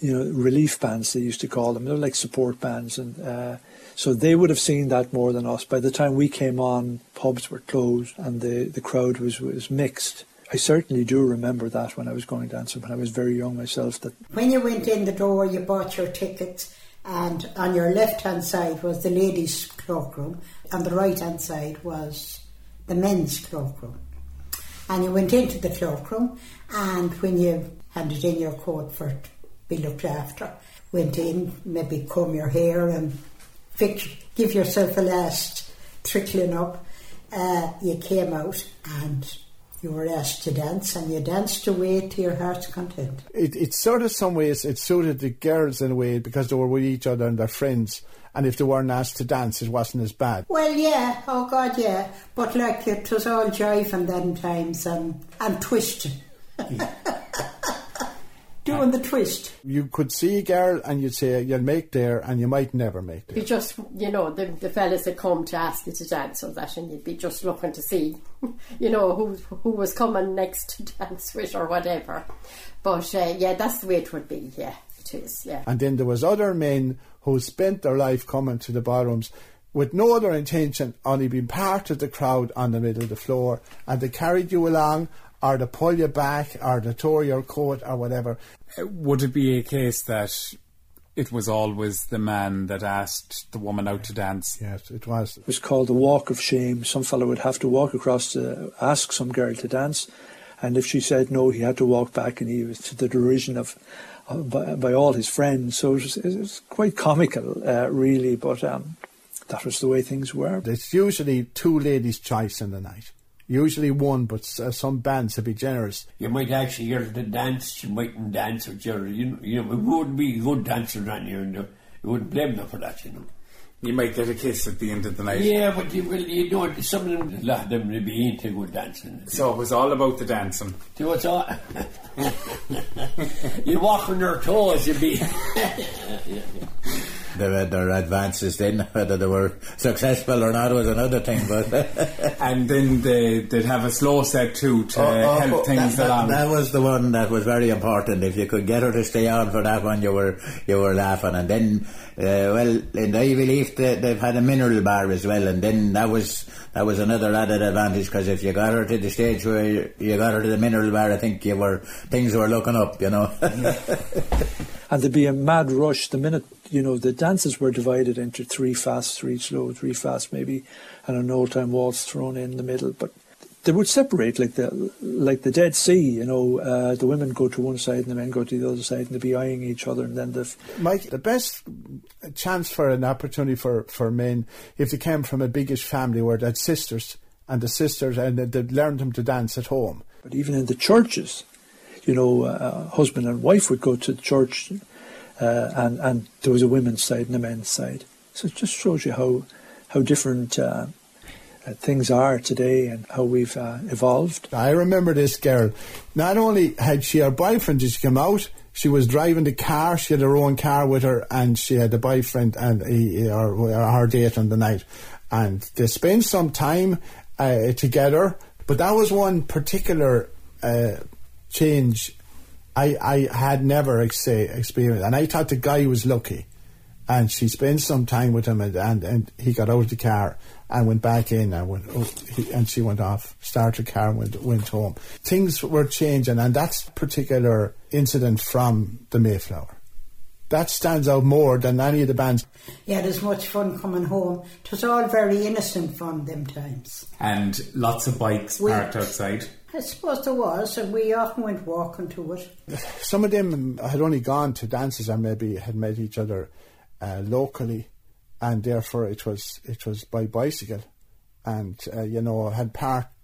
you know, relief bands they used to call them. They're like support bands, and uh, so they would have seen that more than us. By the time we came on, pubs were closed and the, the crowd was was mixed. I certainly do remember that when I was going dancing when I was very young myself. That When you went in the door, you bought your tickets, and on your left hand side was the ladies' cloakroom, and the right hand side was the men's cloakroom. And you went into the cloakroom, and when you handed in your coat for it to be looked after, went in, maybe comb your hair and fix, give yourself a last trickling up, uh, you came out and you were asked to dance, and you danced away to your heart's content. It, it sort of some ways it suited the girls in a way because they were with each other and their friends, and if they weren't asked to dance, it wasn't as bad. Well, yeah, oh God, yeah. But like it was all jiving then times and, and twisting. Doing the twist. You could see a girl and you'd say you'll make there, and you might never make there. Be just, you know, the, the fellas had come to ask you to dance or that, and you'd be just looking to see, you know, who who was coming next to dance with or whatever. But uh, yeah, that's the way it would be. Yeah, it is. Yeah. And then there was other men who spent their life coming to the ballrooms with no other intention, only being part of the crowd on the middle of the floor, and they carried you along, or they pull you back, or they tore your coat, or whatever. Uh, Would it be a case that it was always the man that asked the woman out to dance? Yes, it was. It was called the walk of shame. Some fellow would have to walk across to ask some girl to dance, And if she said no, he had to walk back, and he was to the derision of uh, by, by all his friends. So it was, it was quite comical, uh, really. But um, that was the way things were. It's usually two ladies' choice in the night. Usually one, but uh, some bands to be generous. You might actually hear the dance, you mightn't dance with your, you know, you know, it wouldn't be good dancers on you, and you wouldn't blame them for that, you know. You might get a kiss at the end of the night. Yeah, but you will, you know, some of them, a lot of them will be into good dancing. So it was all about the dancing. See what's all? you walk on your toes, you be. There were their advances then, whether they were successful or not was another thing. But and then they, they'd have a slow set too to Oh, oh, help oh, things that, along. That, that was the one that was very important. If you could get her to stay on for that one, you were you were laughing. And then, uh, well, in the Ivy Leaf, they, they've had a mineral bar as well, and then that was that was another added advantage because if you got her to the stage where you, you got her to the mineral bar, I think you were things were looking up, you know. and there'd be a mad rush the minute you know the dances were divided into three fast, three slow, three fast, maybe, and an old time waltz thrown in the middle. But they would separate like the like the Dead Sea. You know, uh, the women go to one side and the men go to the other side, and they'd be eyeing each other, and then the Mike, the best chance for an opportunity for, for men if they came from a biggish family where they had sisters and the sisters and they- they'd learned them to dance at home. But even in the churches, you know, uh, husband and wife would go to the church, uh, and and there was a women's side and a men's side. So it just shows you how how different uh, uh, things are today and how we've uh, evolved. I remember this girl. Not only had she her boyfriend, did she come out? She was driving the car. She had her own car with her, and she had a boyfriend and he, or her date on the night, and they spent some time uh, together. But that was one particular uh, change I, I had never ex- experienced, and I thought the guy was lucky. And she spent some time with him, and, and, and he got out of the car and went back in, and went, oh, he, and she went off, started the car, and went went home. Things were changing, and that particular incident from the Mayflower. That stands out more than any of the bands. Yeah, there's much fun coming home. It was all very innocent fun them times. and lots of bikes We- parked outside. I suppose there was, and we often went walking to it. Some of them had only gone to dances and maybe had met each other uh, locally, and therefore it was it was by bicycle, and uh, you know had parked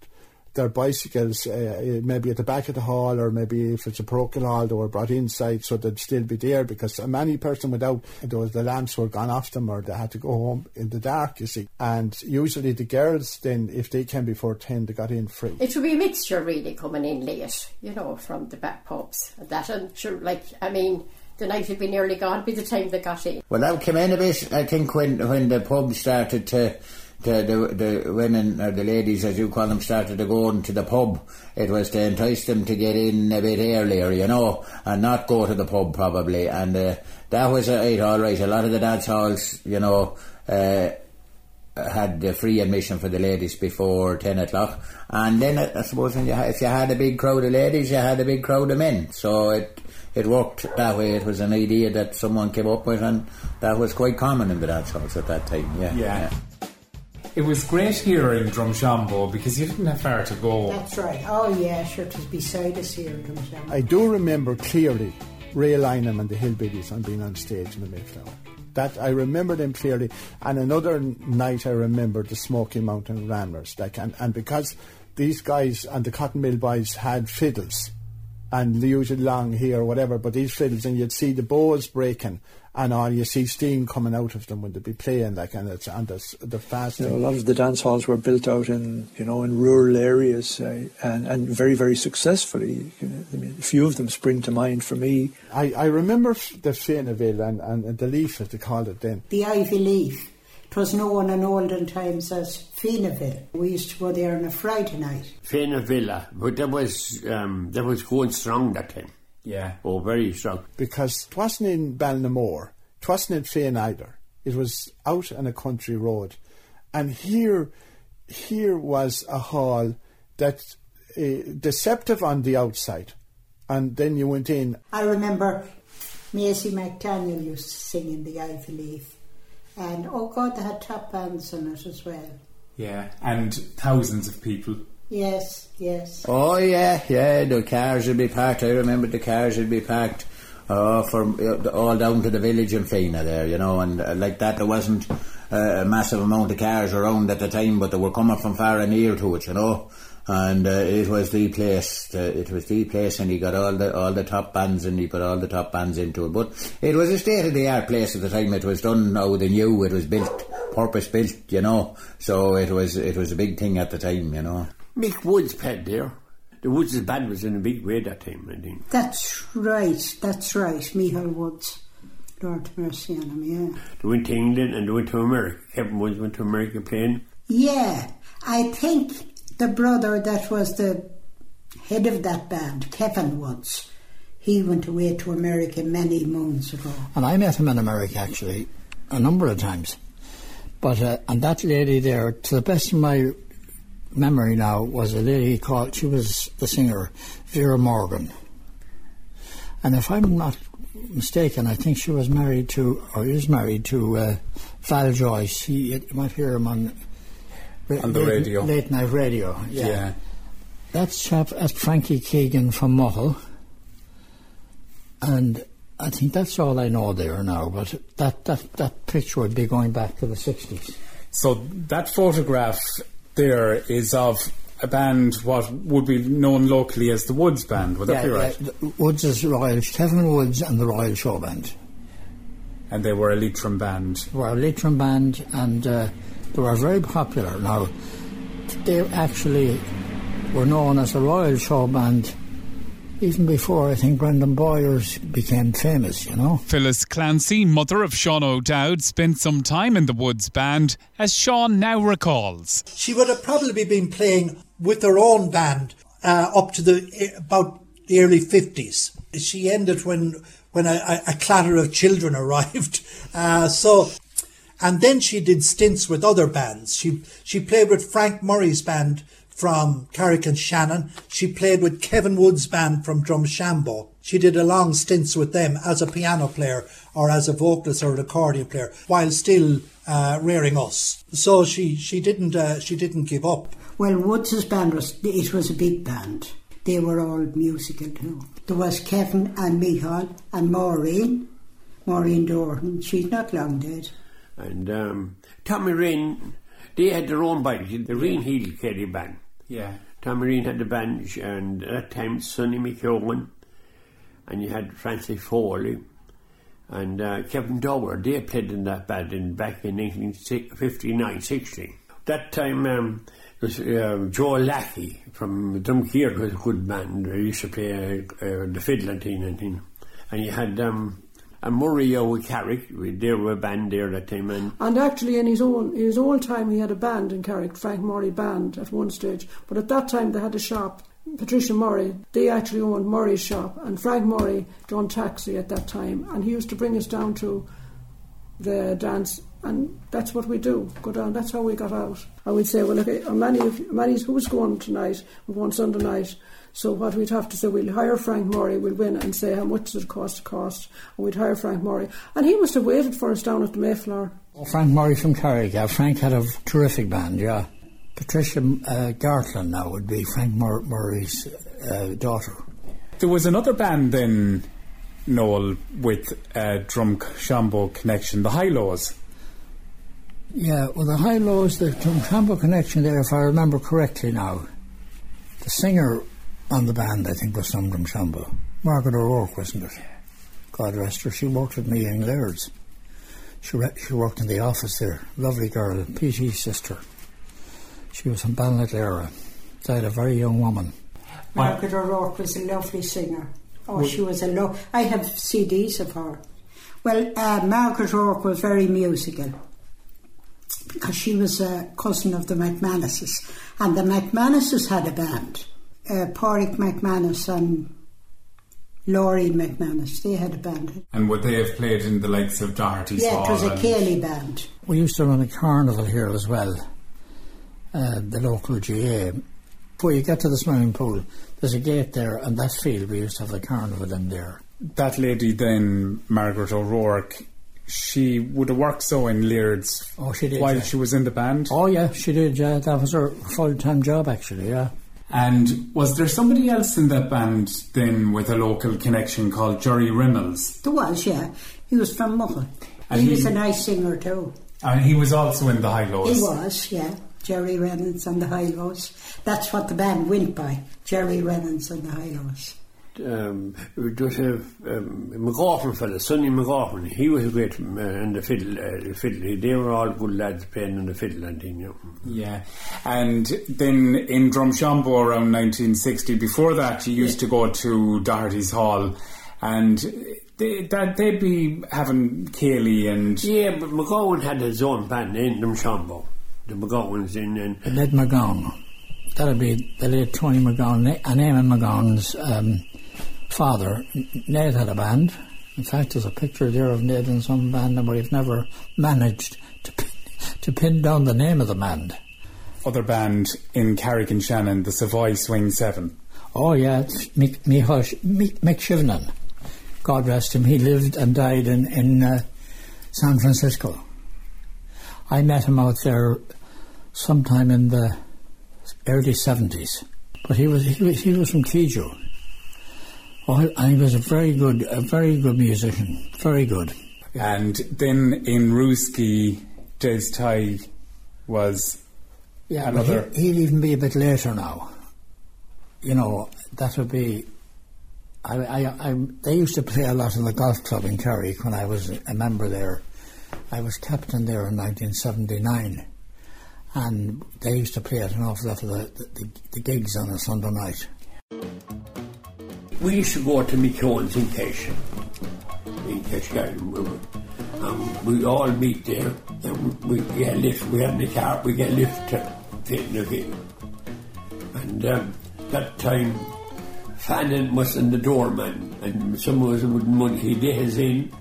their bicycles uh, maybe at the back of the hall, or maybe if it's a parochial hall, they were brought inside so they'd still be there because a many person without those the lamps were gone off them or they had to go home in the dark. You see, and usually the girls then if they came before ten, they got in free. It would be a mixture really coming in late, you know, from the back pubs. And that, and sure, like, I mean, the night had been nearly gone by the time they got in. Well, that came in a bit, I think, when when the pub started to, to the, the women, or the ladies, as you call them, started to go into the pub. It was to entice them to get in a bit earlier, you know, and not go to the pub probably. And uh, that was uh, right, all right. A lot of the dance halls, you know, uh, had the free admission for the ladies before 10 o'clock. And then I I suppose when you if you had a big crowd of ladies, you had a big crowd of men. So it it worked that way. It was an idea that someone came up with, and that was quite common in the dance halls at that time. Yeah, Yeah. It was great here in Drumshanbo because you didn't have far to go. That's right. Oh, yeah, sure, it was beside us here. It was, um, I do remember clearly Ray Lynam and the Hillbillies on being on stage in the Mayflower. That I remember them clearly. And another night I remember the Smoky Mountain Ramblers. Like and, and because these guys and the Cotton Mill Boys had fiddles and usually long hair or whatever, but these fiddles and you'd see the bows breaking and all you see steam coming out of them when they'd be playing like and it's and the, s- the fast You know, a lot of the dance halls were built out in you know in rural areas uh, and and very very successfully. You know, I mean, a few of them spring to mind for me. I, I remember f- the Fenaghville and, and the Leaf as they called it then. the Ivy Leaf. It was known in olden times as Fenaghville. We used to go there on a Friday night. Fenagh Villa, but that was um, that was going strong that time. Yeah. Oh, very strong. because it wasn't in Ballinamore, it wasn't in Fane either. It was out on a country road, and here, here was a hall that uh, deceptive on the outside, and then you went in. I remember Maisie McDaniel used to sing in the Ivy Leaf. And oh God, they had top bands in it as well. Yeah. And thousands of people Yes, yes. Oh yeah, yeah. The cars would be parked. I remember the cars would be parked uh, from uh, all down to the village in Fenagh there, you know, and uh, like that. There wasn't uh, a massive amount of cars around at the time, but they were coming from far and near to it, you know. And uh, it was the place. Uh, it was the place, and he got all the all the top bands, and he put all the top bands into it. But it was a state of the art place at the time. It was done now. They knew it was built, purpose built, you know. So it was it was a big thing at the time, you know. Mick Woods played there. The Woods' band was in a big way that time, I think. That's right, that's right, Michael Woods. Lord mercy on him, yeah. They went to England and they went to America. Kevin Woods went to America playing. Yeah, I think the brother that was the head of that band, Kevin Woods, he went away to America many moons ago. And I met him in America actually a number of times. But uh, and that lady there, to the best of my memory now, was a lady called. She was the singer Vera Morgan. And if I'm not mistaken, I think she was married to, or is married to uh, Val Joyce. He, you might hear him on On the late, radio. late night radio. Yeah. Yeah. That's chap, that's Frankie Keegan from Mull. And I think that's all I know there now, but that, that, that picture would be going back to the 60s. So that photograph there is of a band what would be known locally as the Woods Band. Would that be right? yeah, Woods is Royal, Kevin Woods and the Royal Show Band. And they were a Leitrim band. They were a Leitrim band and uh, they were very popular. Now, they actually were known as the Royal Show Band even before I think Brendan Bowyer's became famous, you know. Phyllis Clancy, mother of Shaun O'Dowd, spent some time in the Woods Band, as Shaun now recalls. She would have probably been playing with her own band uh, up to the about the early fifties. She ended when when a, a, a clatter of children arrived. Uh, so, and then she did stints with other bands. She she played with Frank Murray's band from Carrick-on-Shannon. She played with Kevin Wood's band from Drumshambo. She did a long stints with them as a piano player or as a vocalist or an accordion player, while still uh, rearing us. So she she didn't uh, she didn't give up. Well, Woods' band was, it was a big band. They were all musical too. There was Kevin and Michael and Maureen, Maureen Dorhan. She's not long dead. And um, Tommy Rain, they had their own band, the Rain Heel Kerry band. Yeah. Rain had the band, and at that time Sonny McEwen, and you had Francis Foley, and uh, Kevin Dower. They played in that band in back in 1959-60. That time um, was uh, Joe Lackey from Drumkeir was a good band. He used to play uh, the fiddle and thing. And you had um, a Murray with Carrick. They were a band there that time. And And actually, in his own in his own time, he had a band in Carrick, Frank Murray Band, at one stage. But at that time, they had a shop. Patricia Murray, they actually owned Murray's shop, and Frank Murray drove taxi at that time, and he used to bring us down to the dance, and that's what we do. Go down. That's how we got out. And we'd say, well, okay, many of many's who's going tonight? We're going Sunday night. So what we'd have to say, we'll hire Frank Murray, we'll win and say how much does it cost to cost, and we'd hire Frank Murray. And he must have waited for us down at the Mayflower. Frank Murray from Carrick, yeah. Frank had a terrific band, yeah. Patricia uh, Gartland now would be Frank Mur- Murray's uh, daughter. There was another band then, Noel, with a Drumshanbo connection, the High Lows. Yeah, well, the High Lows, the Trampo connection there, if I remember correctly now, the singer on the band, I think, was some Drumshanbo. Margaret O'Rourke, wasn't it? God rest her. She worked with me in Laird's. She, re- she worked in the office there. Lovely girl, PG's sister. She was from Ballinadera. Died a very young woman. Margaret O'Rourke was a lovely singer. Oh, she was a lo- I have CDs of her. Well, uh, Margaret O'Rourke was very musical because she was a cousin of the McManuses, and the McManuses had a band. Uh, Porrick McManus and Laurie McManus, they had a band. And would they have played in the likes of Doherty's Yeah, it was a and- Céilí band. We used to run a carnival here as well, uh, the local GA. Before you get to the swimming pool, there's a gate there, and that field we used to have the carnival in there. that lady then, Margaret O'Rourke, she would have worked so in Laird's Oh, she did, while yeah. she was in the band. Oh yeah, she did. Yeah, that was her full-time job actually. Yeah. And was there somebody else in that band then with a local connection called Jerry Reynolds? There was, yeah. He was from Muckle. And he, he- was a nice singer too. And he was also in the High Lows. He was, yeah. Jerry Reynolds and the High Lows. That's what the band went by. Jerry Reynolds and the High Lows. Um, there was a um, McGoffin fella, Sonny McGoffin. He was great um, uh, and the fiddle. Uh, the fiddle. They were all good lads playing on the fiddle and thing. You know. Yeah, and then in Drumshanbo around 1960. Before that, you used to go to Doherty's Hall, and they, that they'd be having Céilí and Yeah, but McGowan had his own band in Drumshanbo. The McGowans in and Ned McGowan. That'd be the late Tony McGowan and Eamon McGowan's um, father. Ned had a band. In fact, there's a picture there of Ned in some band, but we've never managed to pin, to pin down the name of the band. other band in Carrick-on-Shannon, the Savoy Swing Seven. Oh yeah, it's Mick, Mick, Shivnan. God rest him. He lived and died in in uh, San Francisco. I met him out there sometime in the early seventies, but he was he was, he was from Kijo. And he was a very good a very good musician, very good. And then in Rooskey, Des Tai was Yeah, but another. he, he'll even be a bit later now. You know, that would be. I, I, I, they used to play a lot in the golf club in Carrick when I was a member there. I was captain there in 1979, and they used to play at an awful lot of the, the, the gigs on a Sunday night. We used to go to McKeown's in Kesh, in Keshcarrigan. And we all meet there, and we get lift. We had the car, we get lift to fit again. And um, that time, Fannin was in the doorman, and some of us wouldn't want He did his in.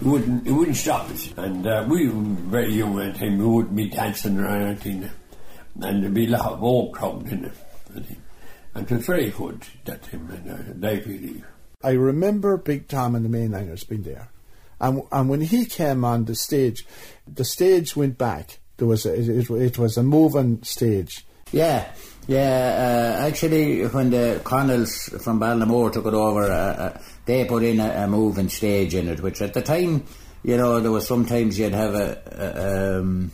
He wouldn't, he wouldn't stop us. And uh, we were very young at the time. We wouldn't be dancing around. And there'd be a lot of old crowd in it. And it was very good that time. And uh, they really I remember Big Tom and the Mainliners being there, and and when he came on the stage, the stage went back. There was a, it, it was a moving stage. Yeah, yeah. Uh, actually, when the Connells from Ballinamore took it over, uh, uh, they put in a, a moving stage in it, which at the time, you know, there was sometimes you'd have a, a, um,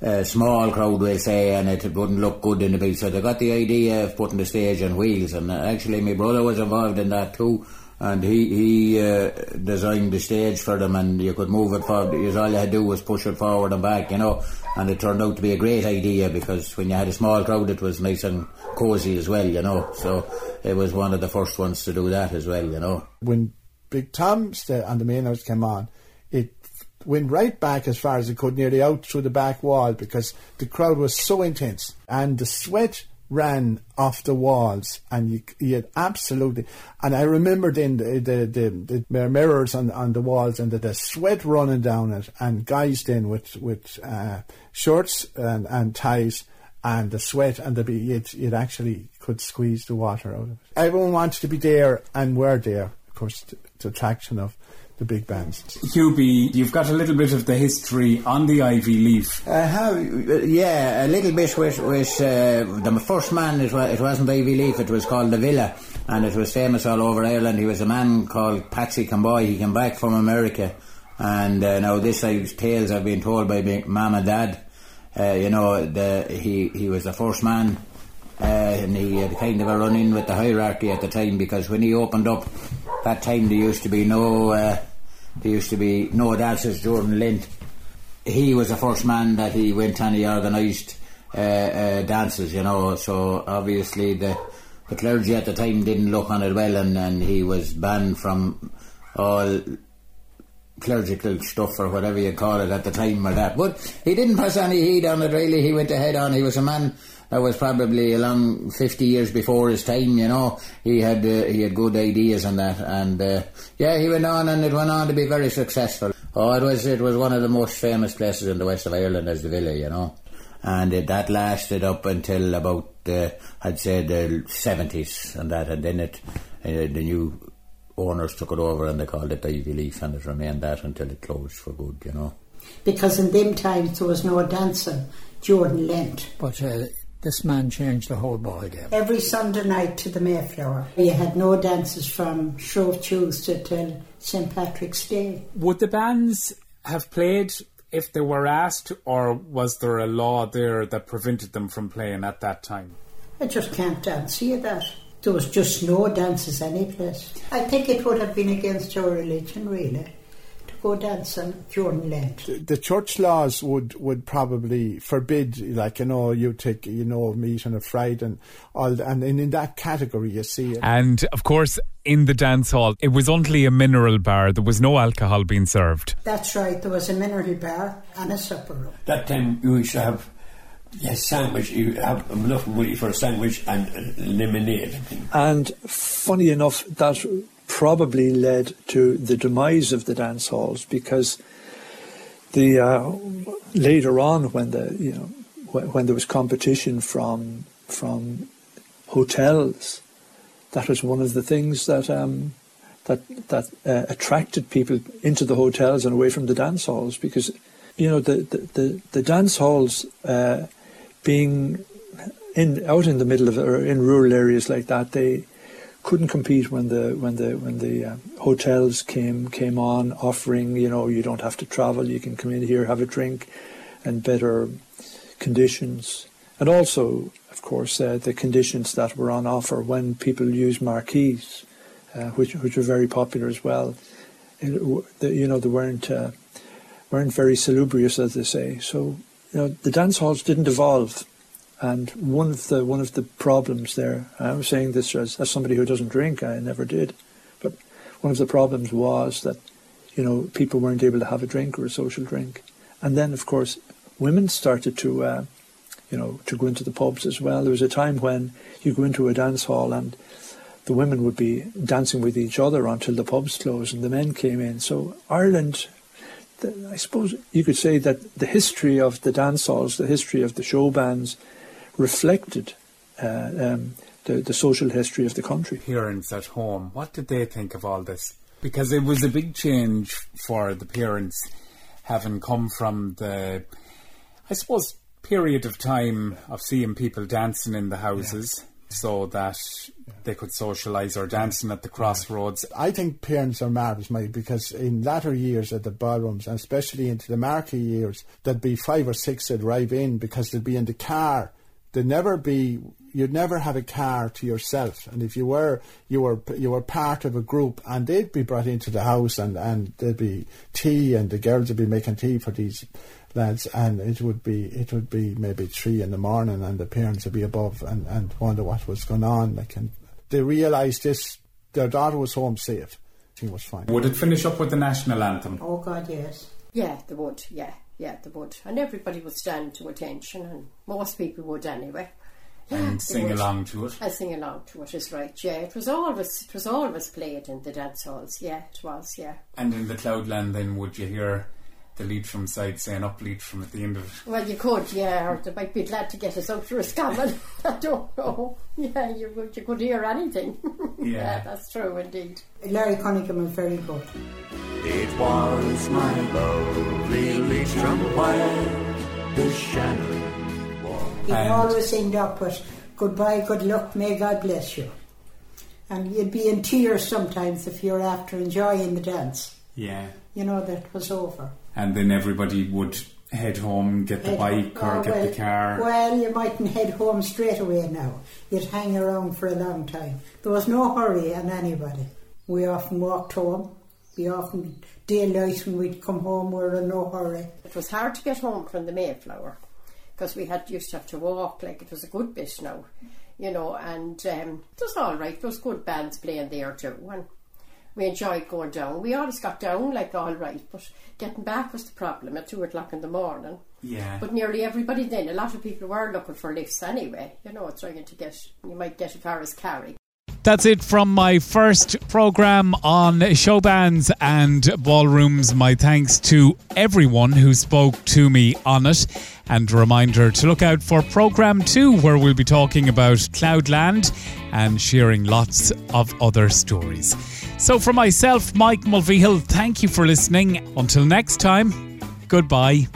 a small crowd, we'll say, and it wouldn't look good in the big. So they got the idea of putting the stage on wheels, and uh, actually, my brother was involved in that too. And he he uh, designed the stage for them, and you could move it forward. All you had to do was push it forward and back, you know. And it turned out to be a great idea because when you had a small crowd, it was nice and cosy as well, you know. So it was one of the first ones to do that as well, you know. When Big Tom and the Mainliners came on, went right back as far as he could, nearly out through the back wall because the crowd was so intense and the sweat ran off the walls and you, you had absolutely and I remember then the the, the, the mirrors on, on the walls and the, the sweat running down it and guys then with with uh, shorts and, and ties and the sweat and the it, it actually could squeeze the water out of it. Everyone wanted to be there and were there, of course, to, to attraction of the big bands. Hubie, you've got a little bit of the history on the Ivy Leaf. I have, uh, yeah, a little bit with, with uh, the first man, it, wa- it wasn't Ivy Leaf, it was called The Villa, and it was famous all over Ireland. He was a man called Patsy Conboy, he came back from America, and uh, now this is tales I've been told by my mum and dad. Uh, you know, the, he, he was the first man, uh, and he had kind of a run in with the hierarchy at the time because when he opened up, that time there used to be no, uh, there used to be no dances Jordan Lent he was the first man that he went and he organised uh, uh, dances, you know. So obviously the the clergy at the time didn't look on it well, and, and he was banned from all clerical stuff or whatever you call it at the time or that. But he didn't pass any heed on it really. He went ahead on. He was a man that was probably along fifty years before his time. You know, he had uh, he had good ideas on that, and uh, yeah, he went on and it went on to be very successful. Oh, it was it was one of the most famous places in the west of Ireland as the Villa, you know. And it, that lasted up until about, uh, I'd say, the 70s and that, and then it, uh, the new owners took it over and they called it the Ivy Leaf and it remained that until it closed for good, you know. Because in them times there was no dancing during Lent. But uh, this man changed the whole ball game. Every Sunday night to the Mayflower, We had no dances from Shrove Tuesday till St Patrick's Day. Would the bands have played if they were asked, or was there a law there that prevented them from playing at that time? I just can't dance, see that. There was just no dances any place. I think it would have been against our religion, really, to go dancing during Lent. The, the church laws would, would probably forbid, like, you know, you take, you know, meat on a Friday and all, and, and in that category, you see it. And of course, in the dance hall, it was only a mineral bar. There was no alcohol being served. That's right, there was a mineral bar and a supper room. That time you used to have yes, sandwich. You have enough money for a sandwich and lemonade. And funny enough, that probably led to the demise of the dance halls because the uh, later on when the you know when, when there was competition from from hotels, that was one of the things that um, that that uh, attracted people into the hotels and away from the dance halls because you know the the, the, the dance halls uh, being in out in the middle of or in rural areas like that they couldn't compete when the when the when the um, hotels came came on offering you know you don't have to travel you can come in here have a drink and better conditions. And also of course uh, the conditions that were on offer when people used marquees uh, which which were very popular as well. It, the, you know they weren't uh, weren't very salubrious as they say. So you know the dance halls didn't evolve and one of the one of the problems there, I'm saying this as, as somebody who doesn't drink, I never did, but one of the problems was that you know people weren't able to have a drink or a social drink, and then of course women started to uh, you know to go into the pubs as well. There was a time when you go into a dance hall and the women would be dancing with each other until the pubs closed and the men came in. So Ireland I suppose you could say that the history of the dance halls, the history of the show bands, reflected uh, um, the, the social history of the country. Parents at home, what did they think of all this? Because it was a big change for the parents having come from the, I suppose, period of time of seeing people dancing in the houses. Yeah. So that they could socialise or dancing at the crossroads. I think parents are marvellous, mate, because in latter years at the ballrooms, and especially into the marquee years, there'd be five or six that drive in because they'd be in the car there'd never be you'd never have a car to yourself. And if you were you were you were part of a group and they'd be brought into the house and and there'd be tea and the girls would be making tea for these lads and it would be it would be maybe three in the morning and the parents would be above and and wonder what was going on. Like and they realized this their daughter was home safe. She was fine. Would it finish up with the national anthem? Oh god yes. Yeah they would yeah yeah, they would. And everybody would stand to attention, and most people would anyway. And sing would. along to it. And sing along to it is right, yeah. It was always it was always played in the dance halls, yeah, it was, yeah. And in the Cloudland then would you hear the Leitrim side saying up Leitrim at the end of it? Well you could, yeah, or they might be glad to get us out for a scammon. I don't know. Yeah, you could you could hear anything. Yeah. yeah, that's true indeed. Larry Cunningham was very good. It was my lovely Leitrim where the Shannon was. He'd always end up with goodbye, good luck, may God bless you. And you'd be in tears sometimes if you're after enjoying the dance. Yeah. You know that was over. And then everybody would head home, get the head bike or oh, get well, the car. Well, you mightn't head home straight away now. You'd hang around for a long time. There was no hurry on anybody. We often walked home We often daylight when we'd come home. We were in no hurry. It was hard to get home from the Mayflower because we had used to have to walk. Like it was a good bit now, you know. And um, it was all right. There was good bands playing there too, and we enjoyed going down. We always got down like all right, but getting back was the problem at two o'clock in the morning. Yeah. But nearly everybody then, a lot of people were looking for lifts anyway. You know, trying to get. You might get as far as Carrick. That's it from my first program on show bands and ballrooms. My thanks to everyone who spoke to me on it. And a reminder to look out for program two, where we'll be talking about Cloudland and sharing lots of other stories. So, for myself, Mike Mulvihill, thank you for listening. Until next time, goodbye.